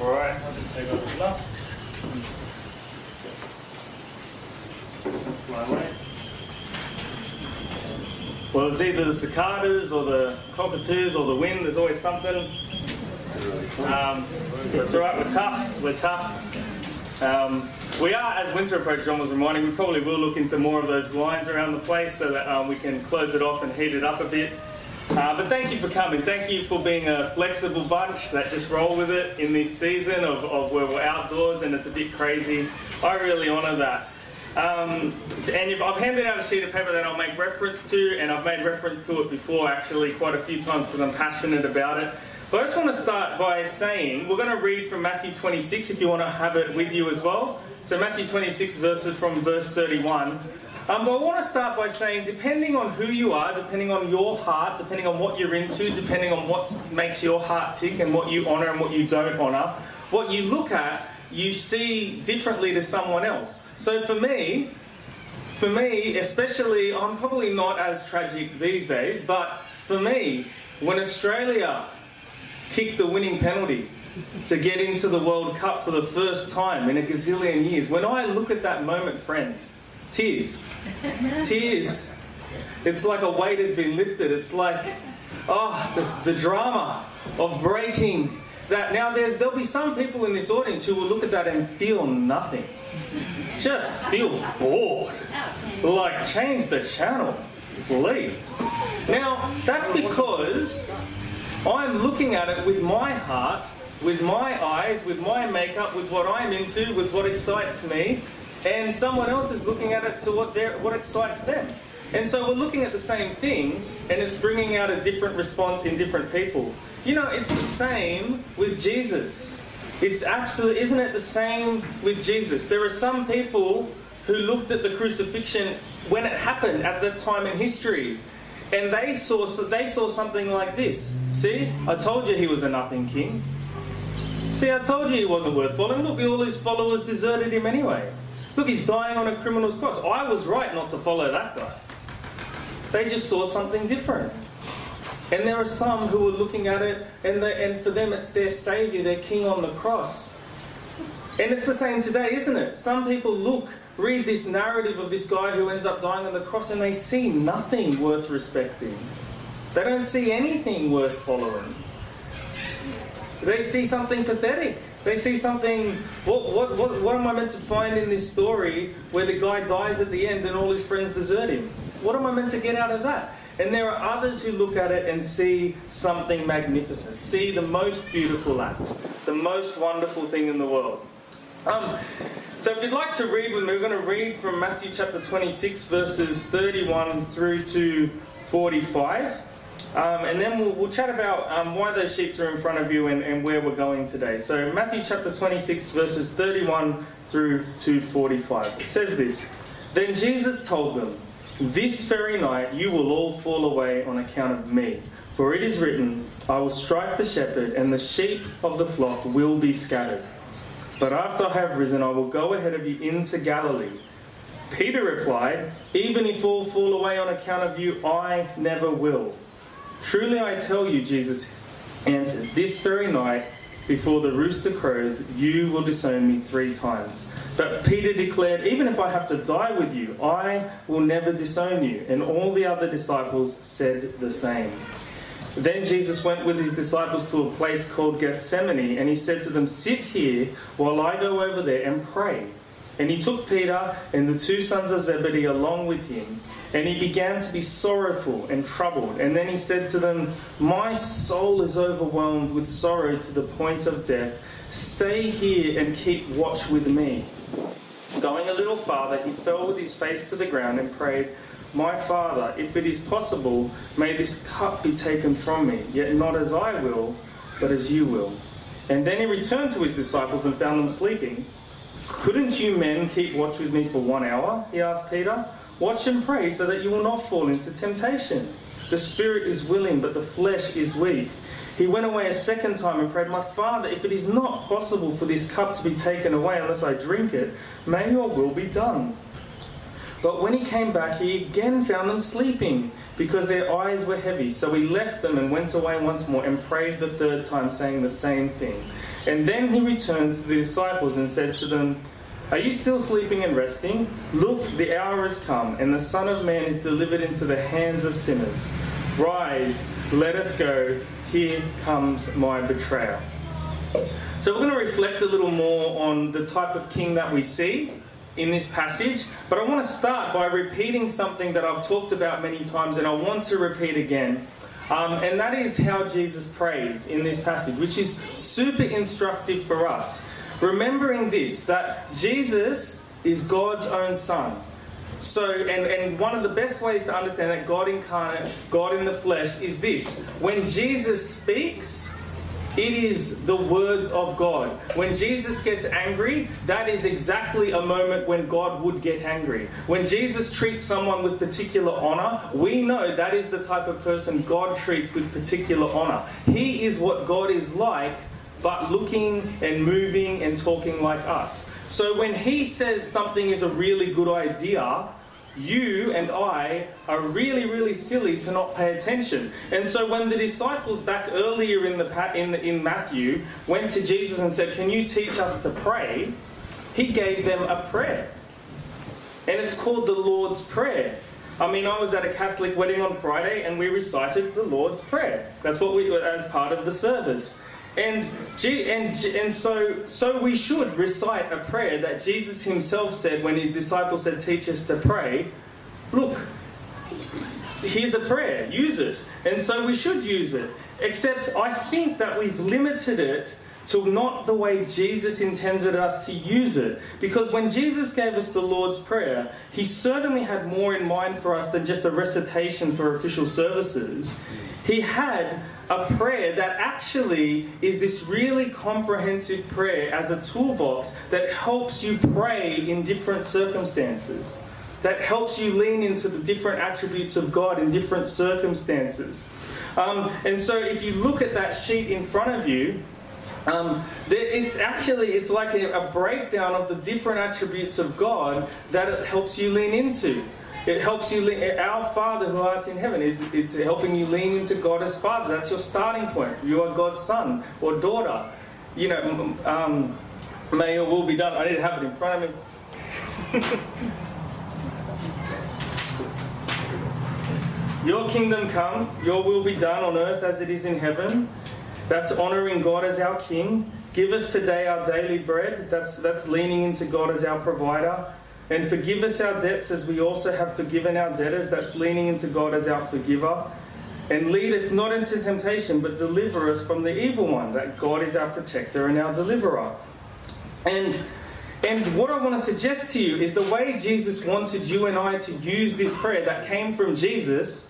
Alright, I'll just take off the mask. My way. Well, it's either the cicadas or the cockatoos or the wind. There's always something. Um, that's all right. We're tough. We're tough. Um, we are, as winter approaches, John was reminding, we probably will look into more of those blinds around the place so that um, we can close it off and heat it up a bit. Uh, but thank you for coming. Thank you for being a flexible bunch that just roll with it in this season of, of where we're outdoors and it's a bit crazy. I really honour that. Um, and I've handed out a sheet of paper that I'll make reference to, and I've made reference to it before actually quite a few times because I'm passionate about it. But I just want to start by saying we're going to read from Matthew 26 if you want to have it with you as well. So, Matthew 26 verses from verse 31. Um, I want to start by saying, depending on who you are, depending on your heart, depending on what you're into, depending on what makes your heart tick and what you honour and what you don't honour, what you look at, you see differently to someone else. So for me, for me, especially, I'm probably not as tragic these days, but for me, when Australia kicked the winning penalty to get into the World Cup for the first time in a gazillion years, when I look at that moment, friends, tears. Tears. It's like a weight has been lifted. It's like, oh, the, the drama of breaking that. Now, there's, there'll be some people in this audience who will look at that and feel nothing. Just feel bored. Like, change the channel, please. Now, that's because I'm looking at it with my heart, with my eyes, with my makeup, with what I'm into, with what excites me, and someone else is looking at it to what, what excites them. And so we're looking at the same thing, and it's bringing out a different response in different people. You know, it's the same with Jesus. It's absolutely, isn't it the same with Jesus? There are some people who looked at the crucifixion when it happened at that time in history, and they saw they saw something like this. See, I told you he was a nothing king. See, I told you he wasn't worth following. Look, all his followers deserted him anyway. Look, he's dying on a criminal's cross. I was right not to follow that guy. They just saw something different. And there are some who are looking at it, and, they, and for them it's their Saviour, their King on the cross. And it's the same today, isn't it? Some people look, read this narrative of this guy who ends up dying on the cross, and they see nothing worth respecting. They don't see anything worth following. They see something pathetic. They see something. What, what, what, what am I meant to find in this story where the guy dies at the end and all his friends desert him? What am I meant to get out of that? And there are others who look at it and see something magnificent, see the most beautiful act, the most wonderful thing in the world. Um, so if you'd like to read with me, we're going to read from Matthew chapter 26, verses 31 through to 45. Um, and then we'll, we'll chat about um, why those sheets are in front of you and, and, where we're going today. So, Matthew chapter 26, verses 31 through to 45. It says this Then Jesus told them, This very night you will all fall away on account of me. For it is written, I will strike the shepherd, and the sheep of the flock will be scattered. But after I have risen, I will go ahead of you into Galilee. Peter replied, Even if all fall away on account of you, I never will. Truly I tell you, Jesus answered, this very night, before the rooster crows, you will disown me three times. But Peter declared, Even if I have to die with you, I will never disown you. And all the other disciples said the same. Then Jesus went with his disciples to a place called Gethsemane, and he said to them, Sit here while I go over there and pray. And he took Peter and the two sons of Zebedee along with him and he began to be sorrowful and troubled. And then he said to them, My soul is overwhelmed with sorrow to the point of death. Stay here and keep watch with me. Going a little farther, he fell with his face to the ground and prayed, My Father, if it is possible, may this cup be taken from me, yet not as I will, but as you will. And then he returned to his disciples and found them sleeping. Couldn't you men keep watch with me for one hour? He asked Peter. Watch and pray so that you will not fall into temptation. The spirit is willing, but the flesh is weak. He went away a second time and prayed, My Father, if it is not possible for this cup to be taken away unless I drink it, may your will be done. But when he came back, he again found them sleeping because their eyes were heavy. So he left them and went away once more and prayed the third time, saying the same thing. And then he returned to the disciples and said to them, Are you still sleeping and resting? Look, the hour has come, and the Son of Man is delivered into the hands of sinners. Rise, let us go. Here comes my betrayer. So we're going to reflect a little more on the type of king that we see in this passage, but I want to start by repeating something that I've talked about many times and I want to repeat again. Um, and that is how Jesus prays in this passage, which is super instructive for us. Remembering this, that Jesus is God's own Son. So, and, and one of the best ways to understand that God incarnate, God in the flesh, is this. When Jesus speaks, it is the words of God. When Jesus gets angry, that is exactly a moment when God would get angry. When Jesus treats someone with particular honor, we know that is the type of person God treats with particular honor. He is what God is like, but looking and moving and talking like us. So when He says something is a really good idea, you and I are really, really silly to not pay attention. And so when the disciples back earlier in the in, in Matthew went to Jesus and said, "Can you teach us to pray?" He gave them a prayer, and it's called the Lord's Prayer. I mean, I was at a Catholic wedding on Friday, and we recited the Lord's Prayer. That's what we as part of the service. And, and, and so, so we should recite a prayer that Jesus himself said when his disciples said, Teach us to pray. Look, here's a prayer, use it. And so we should use it. Except I think that we've limited it to not the way Jesus intended us to use it. Because when Jesus gave us the Lord's Prayer, he certainly had more in mind for us than just a recitation for official services. He had a prayer that actually is this really comprehensive prayer as a toolbox that helps you pray in different circumstances, that helps you lean into the different attributes of God in different circumstances. Um, and so if you look at that sheet in front of you, um, it's actually it's like a, breakdown of the different attributes of God that it helps you lean into. It helps you, our Father who art in heaven is, is helping you lean into God as Father. That's your starting point. You are God's son or daughter. You know, um, may your will be done. I didn't have it in front of me. your kingdom come, your will be done on earth as it is in heaven. That's honoring God as our King. Give us today our daily bread. That's, that's leaning into God as our provider. And forgive us our debts as we also have forgiven our debtors. That's leaning into God as our forgiver. And lead us not into temptation, but deliver us from the evil one. That God is our protector and our deliverer. And and what I want to suggest to you is the way Jesus wanted you and I to use this prayer that came from Jesus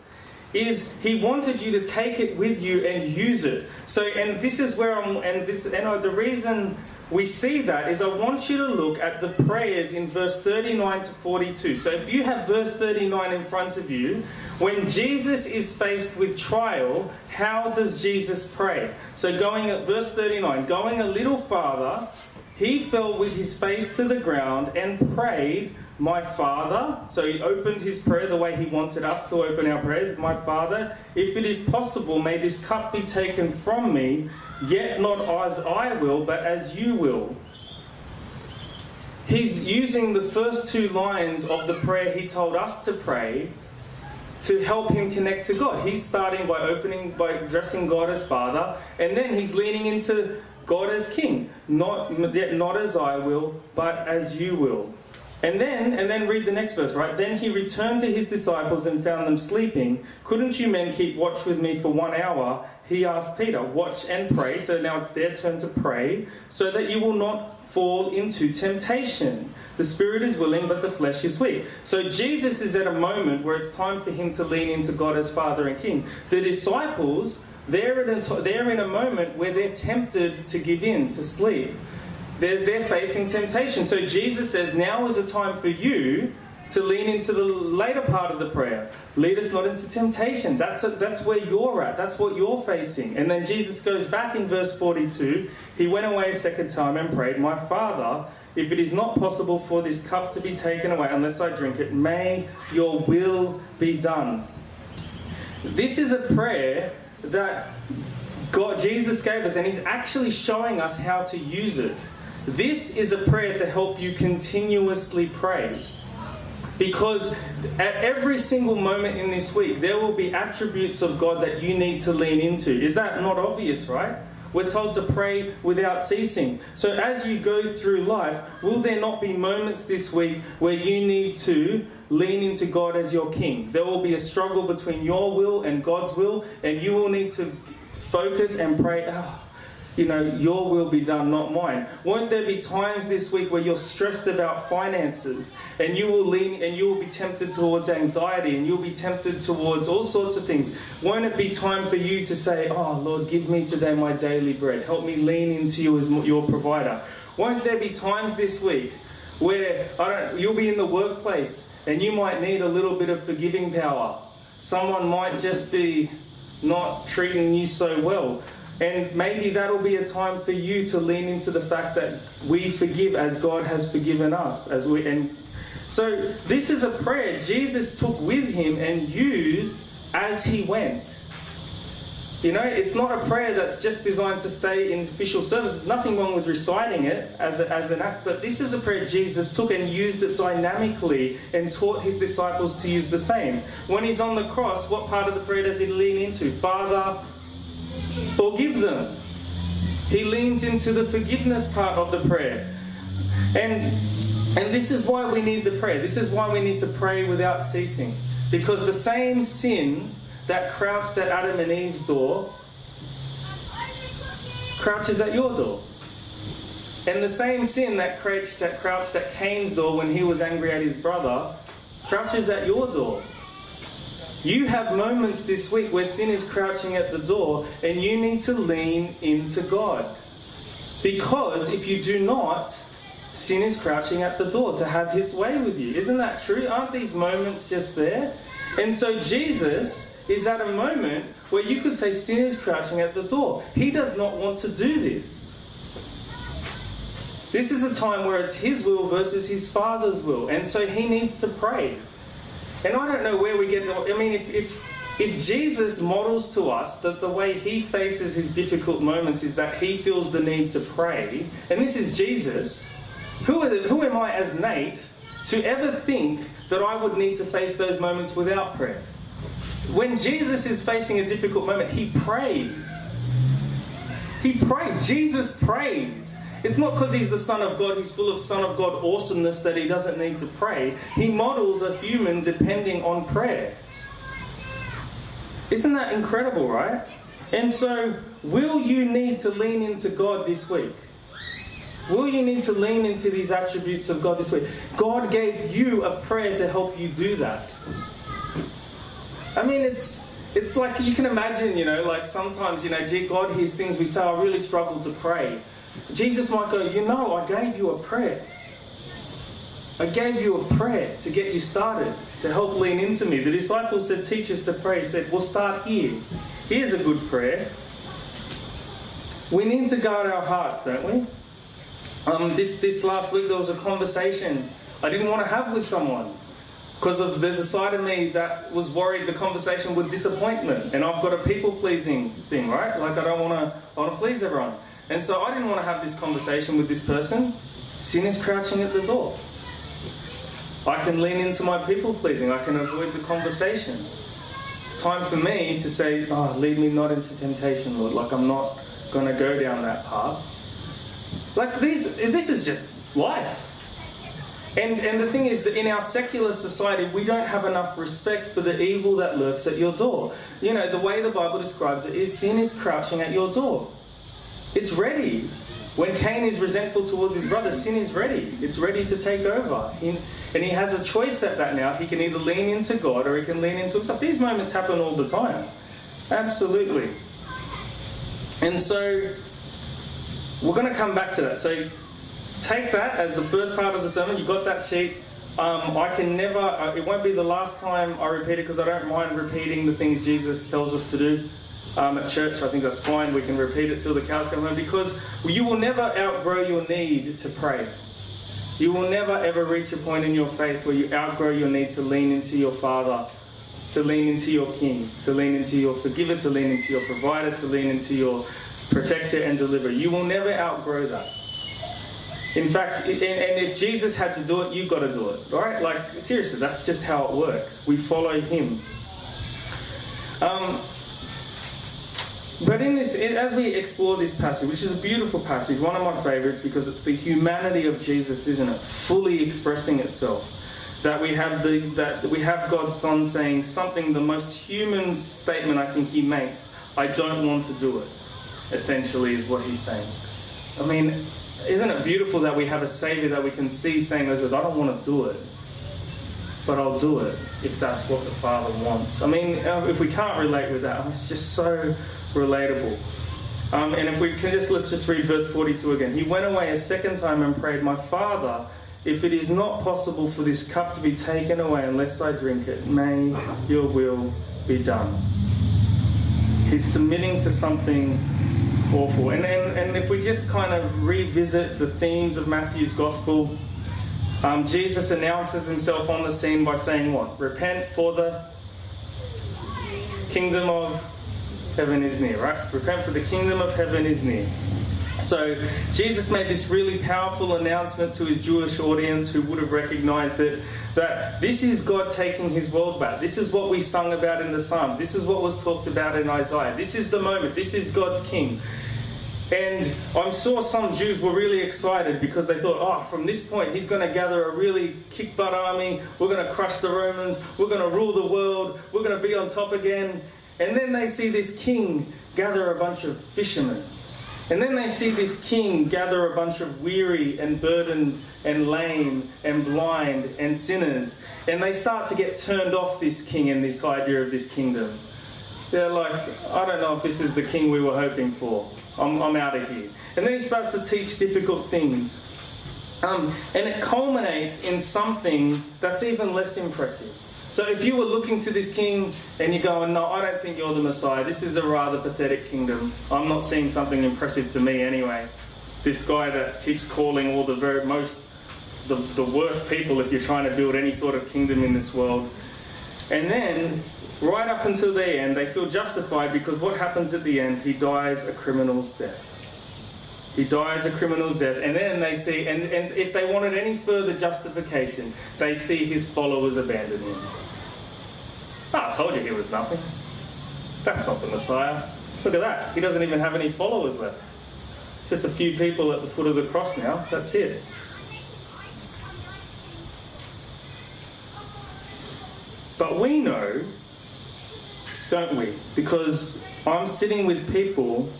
is he wanted you to take it with you and use it. So, and this is where I'm, and this, and the reason we see that is I want you to look at the prayers in verse 39 to 42. So if you have verse 39 in front of you, when Jesus is faced with trial, how does Jesus pray? So going at verse 39, going a little farther, he fell with his face to the ground and prayed, My Father. So he opened his prayer the way he wanted us to open our prayers. My Father, if it is possible, may this cup be taken from me. Yet not as I will, but as you will. He's using the first two lines of the prayer he told us to pray to help him connect to God. He's starting by opening, by addressing God as Father, and then he's leaning into God as King. Not, not as I will, but as you will. And then, and then read the next verse, right? Then he returned to his disciples and found them sleeping. Couldn't you men keep watch with me for one hour? He asked Peter, watch and pray. So now it's their turn to pray, so that you will not fall into temptation. The spirit is willing, but the flesh is weak. So Jesus is at a moment where it's time for him to lean into God as Father and King. The disciples, they're, a, they're in a moment where they're tempted to give in, to sleep. They're, they're facing temptation. So Jesus says, now is the time for you to lean into the later part of the prayer. Lead us not into temptation. That's, a, that's where you're at. That's what you're facing. And then Jesus goes back in verse 42. He went away a second time and prayed, My Father, if it is not possible for this cup to be taken away unless I drink it, may your will be done. This is a prayer that God, Jesus gave us, and He's actually showing us how to use it. This is a prayer to help you continuously pray. Because at every single moment in this week, there will be attributes of God that you need to lean into. Is that not obvious, right? We're told to pray without ceasing. So as you go through life, will there not be moments this week where you need to lean into God as your king? There will be a struggle between your will and God's will, and you will need to focus and pray. Oh, you know, your will be done, not mine. Won't there be times this week where you're stressed about finances and you will lean and you will be tempted towards anxiety and you'll be tempted towards all sorts of things? Won't it be time for you to say, Oh Lord, give me today my daily bread. Help me lean into you as your provider. Won't there be times this week where I don't, you'll be in the workplace and you might need a little bit of forgiving power? Someone might just be not treating you so well. And maybe that'll be a time for you to lean into the fact that we forgive as God has forgiven us. As we and so this is a prayer Jesus took with him and used as he went. You know, it's not a prayer that's just designed to stay in official service. There's nothing wrong with reciting it as, a, as an act, but this is a prayer Jesus took and used it dynamically and taught his disciples to use the same. When he's on the cross, what part of the prayer does he lean into? Father, Forgive them. He leans into the forgiveness part of the prayer. And and this is why we need the prayer. This is why we need to pray without ceasing. Because the same sin that crouched at Adam and Eve's door crouches at your door. And the same sin that crouched, that crouched at Cain's door when he was angry at his brother crouches at your door. You have moments this week where sin is crouching at the door and you need to lean into God. Because if you do not, sin is crouching at the door to have his way with you. Isn't that true? Aren't these moments just there? And so Jesus is at a moment where you could say sin is crouching at the door. He does not want to do this. This is a time where it's his will versus his father's will. And so he needs to pray. And I don't know where we get. I mean, if, if, if Jesus models to us that the way he faces his difficult moments is that he feels the need to pray, and this is Jesus, who, the, who am I as Nate to ever think that I would need to face those moments without prayer? When Jesus is facing a difficult moment, he prays. He prays. Jesus prays. It's not because he's the Son of God, he's full of Son of God awesomeness that he doesn't need to pray. He models a human depending on prayer. Isn't that incredible, right? And so, will you need to lean into God this week? Will you need to lean into these attributes of God this week? God gave you a prayer to help you do that. I mean, it's it's like you can imagine, you know, like sometimes, you know, gee, God hears things we say, I really struggle to pray. Jesus might go, You know, I gave you a prayer. I gave you a prayer to get you started, to help lean into me. The disciples said, Teach us to pray. He said, We'll start here. Here's a good prayer. We need to guard our hearts, don't we? Um, this, this last week, there was a conversation I didn't want to have with someone because there's a side of me that was worried the conversation would disappointment, and I've got a people pleasing thing, right? Like I don't want to, I want to please everyone. And so I didn't want to have this conversation with this person. Sin is crouching at the door. I can lean into my people pleasing. I can avoid the conversation. It's time for me to say, Oh, lead me not into temptation, Lord. Like I'm not going to go down that path. Like these, this is just life. And, and the thing is that in our secular society, we don't have enough respect for the evil that lurks at your door. You know, the way the Bible describes it is sin is crouching at your door. It's ready. When Cain is resentful towards his brother, sin is ready. It's ready to take over. He, and he has a choice at that now. He can either lean into God or he can lean into himself. These moments happen all the time. Absolutely. And so we're going to come back to that. So take that as the first part of the sermon. You got that sheet. Um, I can never, uh, it won't be the last time I repeat it because I don't mind repeating the things Jesus tells us to do um, at church. I think that's fine. We can repeat it till the cows come home because you will never outgrow your need to pray. You will never ever reach a point in your faith where you outgrow your need to lean into your Father, to lean into your king, to lean into your forgiver, to lean into your provider, to lean into your protector and deliverer. You will never outgrow that. In fact, and if Jesus had to do it, you've got to do it, right? Like, seriously, that's just how it works. We follow him. Um, but in this, as we explore this passage, which is a beautiful passage, one of my favorites because it's the humanity of Jesus, isn't it? Fully expressing itself. That we have the that we have God's Son saying something, the most human statement I think he makes. I don't want to do it. Essentially, is what he's saying. I mean, isn't it beautiful that we have a Savior that we can see saying those words? I don't want to do it, but I'll do it if that's what the Father wants. I mean, uh, if we can't relate with that, it's just so relatable. Um, and if we can just, let's just read verse 42 again. He went away a second time and prayed, My Father, if it is not possible for this cup to be taken away unless I drink it, may your will be done. He's submitting to something awful. And, and, and if we just kind of revisit the themes of Matthew's gospel, um, Jesus announces himself on the scene by saying what? Repent for the kingdom of heaven is near, right? Repent for the kingdom of heaven is near. So Jesus made this really powerful announcement to his Jewish audience who would have recognized that, that this is God taking his world back. This is what we sung about in the Psalms. This is what was talked about in Isaiah. This is the moment. This is God's king. And I'm sure some Jews were really excited because they thought, oh, from this point, he's going to gather a really kick butt army. We're going to crush the Romans. We're going to rule the world. We're going to be on top again. And then they see this king gather a bunch of fishermen. And then they see this king gather a bunch of weary and burdened and lame and blind and sinners. And they start to get turned off this king and this idea of this kingdom. They're like, I don't know if this is the king we were hoping for. I'm, I'm out of here. And then he starts to teach difficult things. Um, and it culminates in something that's even less impressive. So if you were looking to this king and you're going, no, I don't think you're the Messiah, this is a rather pathetic kingdom. I'm not seeing something impressive to me anyway. This guy that keeps calling all the very most, the, the worst people if you're trying to build any sort of kingdom in this world. And then, right up until the end, they feel justified because what happens at the end? He dies a criminal's death. He dies a criminal's death. And then they see, and, and if they wanted any further justification, they see his followers abandon him. Oh, I told you he was nothing. That's not the Messiah. Look at that. He doesn't even have any followers left. Just a few people at the foot of the cross now. That's it. But we know, don't we? Because I'm sitting with people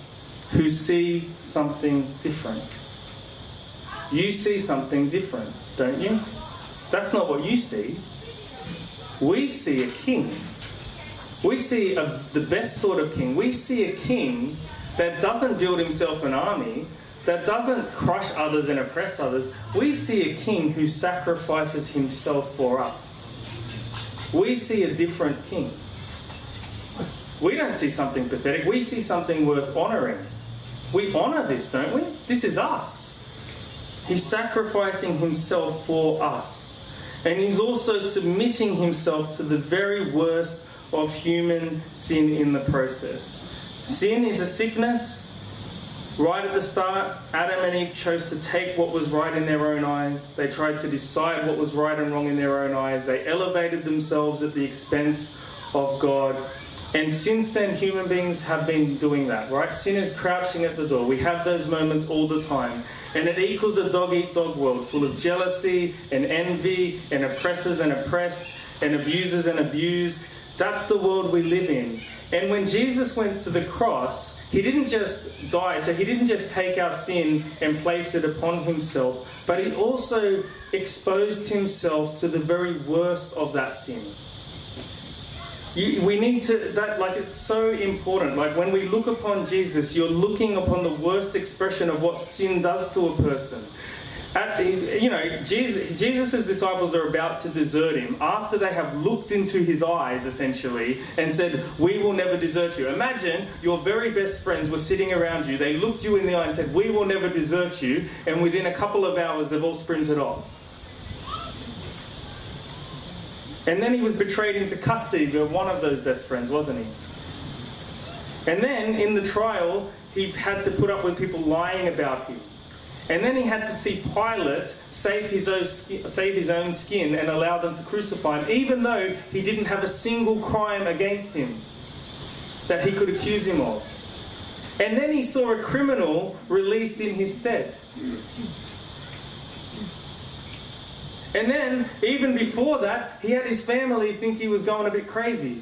who see something different. You see something different, don't you? That's not what you see. We see a king. We see a, the best sort of king. We see a king that doesn't build himself an army, that doesn't crush others and oppress others. We see a king who sacrifices himself for us. We see a different king. We don't see something pathetic. We see something worth honouring. We honour this, don't we? This is us. He's sacrificing himself for us. And he's also submitting himself to the very worst of human sin in the process. Sin is a sickness. Right at the start, Adam and Eve chose to take what was right in their own eyes. They tried to decide what was right and wrong in their own eyes. They elevated themselves at the expense of God and since then, human beings have been doing that, right? Sin is crouching at the door. We have those moments all the time. And it equals a dog eat dog world full of jealousy and envy and oppressors and oppressed and abusers and abused. That's the world we live in. And when Jesus went to the cross, he didn't just die, so he didn't just take our sin and place it upon himself, but he also exposed himself to the very worst of that sin. You, we need to that like it's so important. Like when we look upon Jesus, you're looking upon the worst expression of what sin does to a person. At you know, Jesus, Jesus' disciples are about to desert him after they have looked into his eyes, essentially, and said, We will never desert you. Imagine your very best friends were sitting around you. They looked you in the eye and said, We will never desert you. And within a couple of hours, they've all sprinted off. And then he was betrayed into custody by one of those best friends, wasn't he? And then in the trial, he had to put up with people lying about him. And then he had to see Pilate save his, own, save his own skin and allow them to crucify him, even though he didn't have a single crime against him that he could accuse him of. And then he saw a criminal released in his stead. And then, even before that, he had his family think he was going a bit crazy.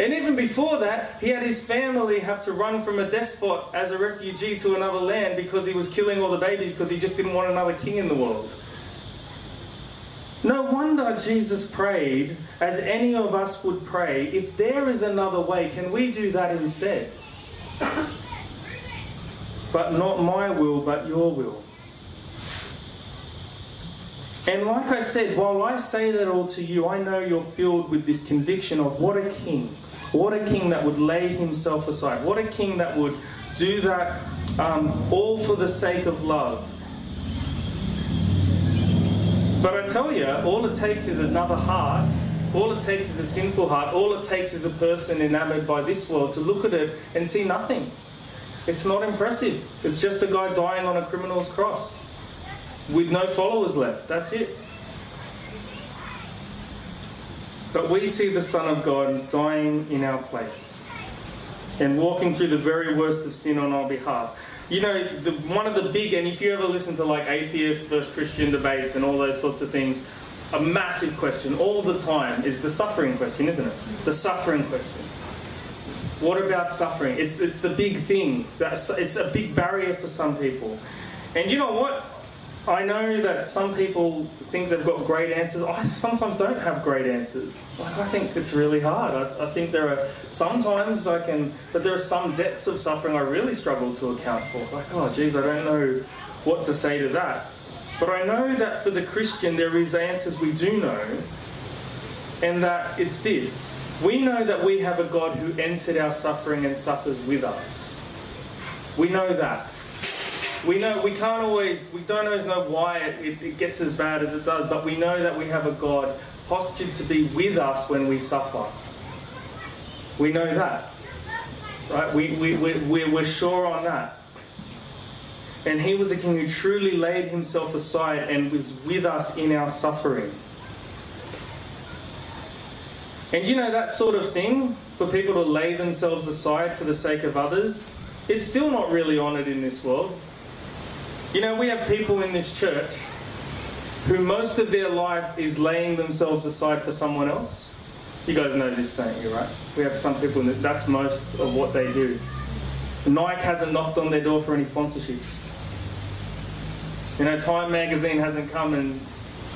And even before that, he had his family have to run from a despot as a refugee to another land because he was killing all the babies because he just didn't want another king in the world. No wonder Jesus prayed as any of us would pray if there is another way, can we do that instead? But not my will, but your will. And like I said, while I say that all to you, I know you're filled with this conviction of what a king. What a king that would lay himself aside. What a king that would do that um, all for the sake of love. But I tell you, all it takes is another heart. All it takes is a sinful heart. All it takes is a person enamored by this world to look at it and see nothing. It's not impressive. It's just a guy dying on a criminal's cross with no followers left. That's it. But we see the Son of God dying in our place and walking through the very worst of sin on our behalf. You know, the, one of the big, and if you ever listen to like atheist versus Christian debates and all those sorts of things, a massive question all the time is the suffering question, isn't it? The suffering question. What about suffering? It's, it's the big thing. It's a big barrier for some people. And you know what? I know that some people think they've got great answers. I sometimes don't have great answers. Like I think it's really hard. I, I, think there are sometimes I can, but there are some depths of suffering I really struggle to account for. Like, oh, geez, I don't know what to say to that. But I know that for the Christian, there is answers we do know, and that it's this: we know that we have a God who entered our suffering and suffers with us. We know that we know we can't always, we don't always know why it, it, gets as bad as it does, but we know that we have a God postured to be with us when we suffer. We know that. Right? We, we, we, we're, we're sure on that. And he was a king who truly laid himself aside and was with us in our suffering. And you know, that sort of thing, for people to lay themselves aside for the sake of others, it's still not really honoured in this world. You know, we have people in this church who most of their life is laying themselves aside for someone else. You guys know this, don't you, right? We have some people that that's most of what they do. Nike hasn't knocked on their door for any sponsorships. You know, Time magazine hasn't come and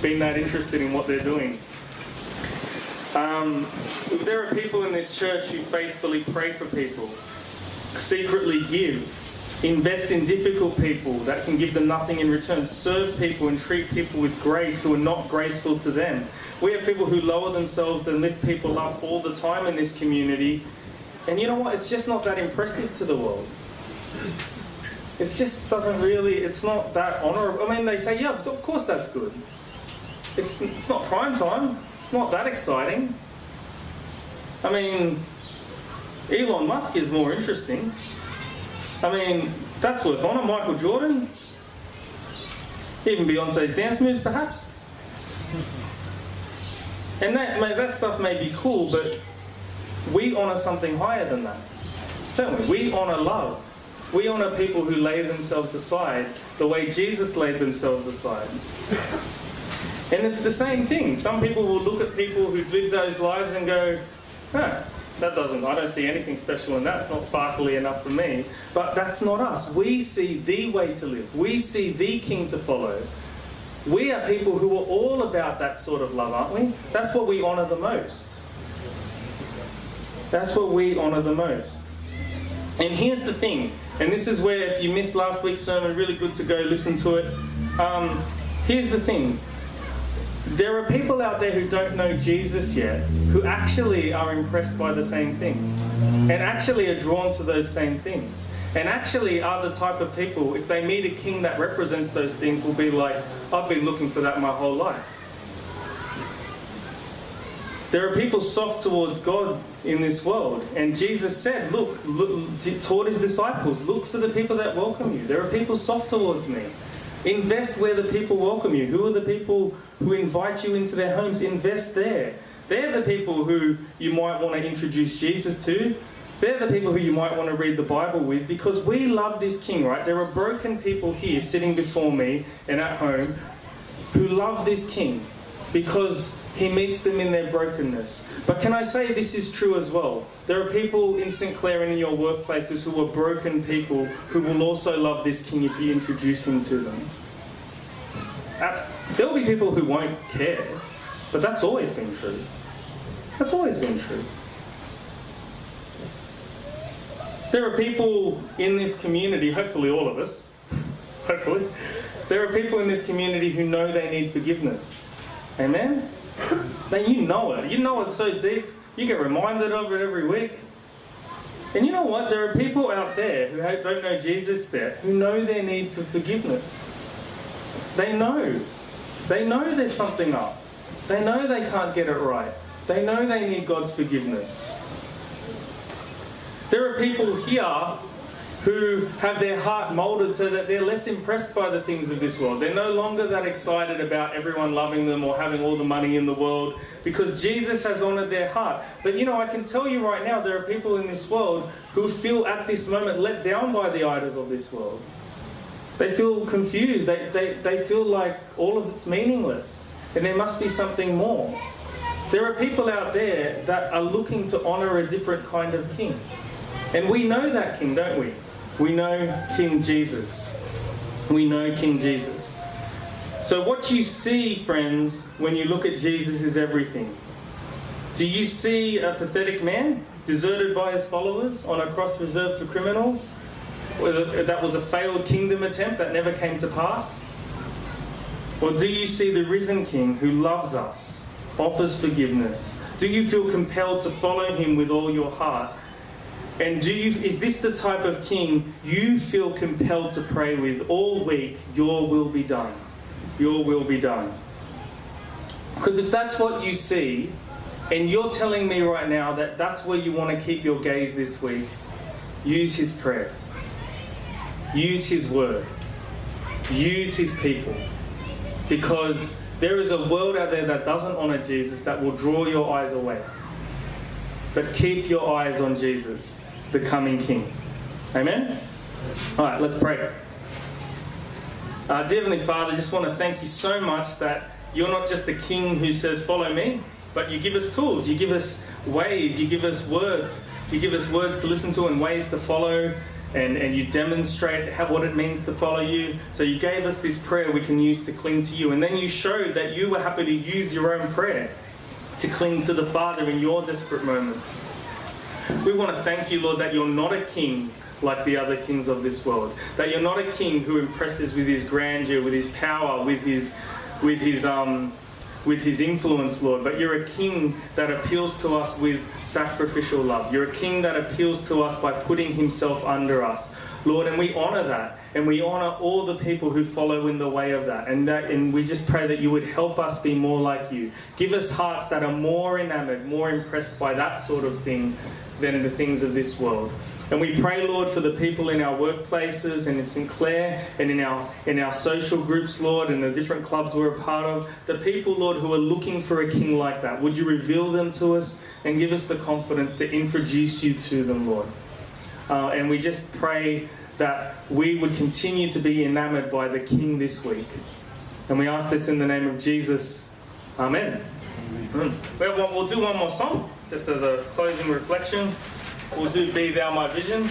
been that interested in what they're doing. Um, there are people in this church who faithfully pray for people, secretly give, Invest in difficult people that can give them nothing in return. Serve people and treat people with grace who are not graceful to them. We have people who lower themselves and lift people up all the time in this community. And you know what? It's just not that impressive to the world. It just doesn't really, it's not that honourable. I mean, they say, yeah, of course that's good. It's, it's not prime time. It's not that exciting. I mean, Elon Musk is more interesting. I mean, that's worth honour. Michael Jordan, even Beyonce's dance moves, perhaps. And that, that stuff may be cool, but we honour something higher than that, don't we? We honour love. We honour people who lay themselves aside the way Jesus laid themselves aside. And it's the same thing. Some people will look at people who've lived those lives and go, huh, that doesn't, I don't see anything special in that. It's not sparkly enough for me. But that's not us. We see the way to live, we see the king to follow. We are people who are all about that sort of love, aren't we? That's what we honour the most. That's what we honour the most. And here's the thing, and this is where, if you missed last week's sermon, really good to go listen to it. Um, here's the thing there are people out there who don't know Jesus yet who actually are impressed by the same thing and actually are drawn to those same things and actually are the type of people, if they meet a king that represents those things, will be like, I've been looking for that my whole life. There are people soft towards God in this world. And Jesus said, look, look, taught his disciples, look for the people that welcome you. There are people soft towards me. Invest where the people welcome you. Who are the people who invite you into their homes? Invest there. They're the people who you might want to introduce Jesus to. They're the people who you might want to read the Bible with because we love this King, right? There are broken people here sitting before me and at home who love this King because he meets them in their brokenness. But can I say this is true as well? There are people in St. Clair and in your workplaces who are broken people who will also love this King if you introduce him to them. Uh, there will be people who won't care, but that's always been true. That's always been true. There are people in this community, hopefully all of us, hopefully, there are people in this community who know they need forgiveness. Amen? Then you know it. You know it so deep. You get reminded of it every week. And you know what? There are people out there who don't know Jesus there who know their need for forgiveness. They know. They know there's something up. They know they can't get it right. They know they need God's forgiveness. There are people here who have their heart molded so that they're less impressed by the things of this world. They're no longer that excited about everyone loving them or having all the money in the world because Jesus has honored their heart. But you know, I can tell you right now, there are people in this world who feel at this moment let down by the idols of this world. They feel confused. They, they, they feel like all of it's meaningless. And there must be something more. There are people out there that are looking to honour a different kind of king. And we know that king, don't we? We know King Jesus. We know King Jesus. So, what you see, friends, when you look at Jesus is everything. Do you see a pathetic man deserted by his followers on a cross reserved for criminals? That was a failed kingdom attempt that never came to pass? Or do you see the risen King who loves us, offers forgiveness? Do you feel compelled to follow him with all your heart and do you, is this the type of king you feel compelled to pray with all week? Your will be done. Your will be done. Because if that's what you see, and you're telling me right now that that's where you want to keep your gaze this week, use his prayer. Use his word. Use his people. Because there is a world out there that doesn't honor Jesus that will draw your eyes away. But keep your eyes on Jesus the coming King. Amen? All right, let's pray. Uh, dear Heavenly Father, just want to thank you so much that you're not just the King who says, Follow me, but you give us tools, you give us ways, you give us words, you give us words to listen to and ways to follow, and, and you demonstrate how, what it means to follow you. So you gave us this prayer we can use to cling to you, and then you showed that you were happy to use your own prayer to cling to the Father in your desperate moments. We want to thank you, Lord, that you're not a king like the other kings of this world. That you're not a king who impresses with his grandeur, with his power, with his with his um with his influence, Lord, but you're a king that appeals to us with sacrificial love. You're a king that appeals to us by putting himself under us. Lord, and we honor that. And we honor all the people who follow in the way of that. And, that, and we just pray that you would help us be more like you. Give us hearts that are more enamored, more impressed by that sort of thing than the things of this world. And we pray, Lord, for the people in our workplaces and in St. Clair and in our in our social groups, Lord, and the different clubs we're a part of. The people, Lord, who are looking for a king like that. Would you reveal them to us and give us the confidence to introduce you to them, Lord? Uh, and we just pray that we would continue to be enamored by the King this week. And we ask this in the name of Jesus. Amen. Amen. We'll, we'll do one more song just as a closing reflection. We'll do Be Thou My Vision.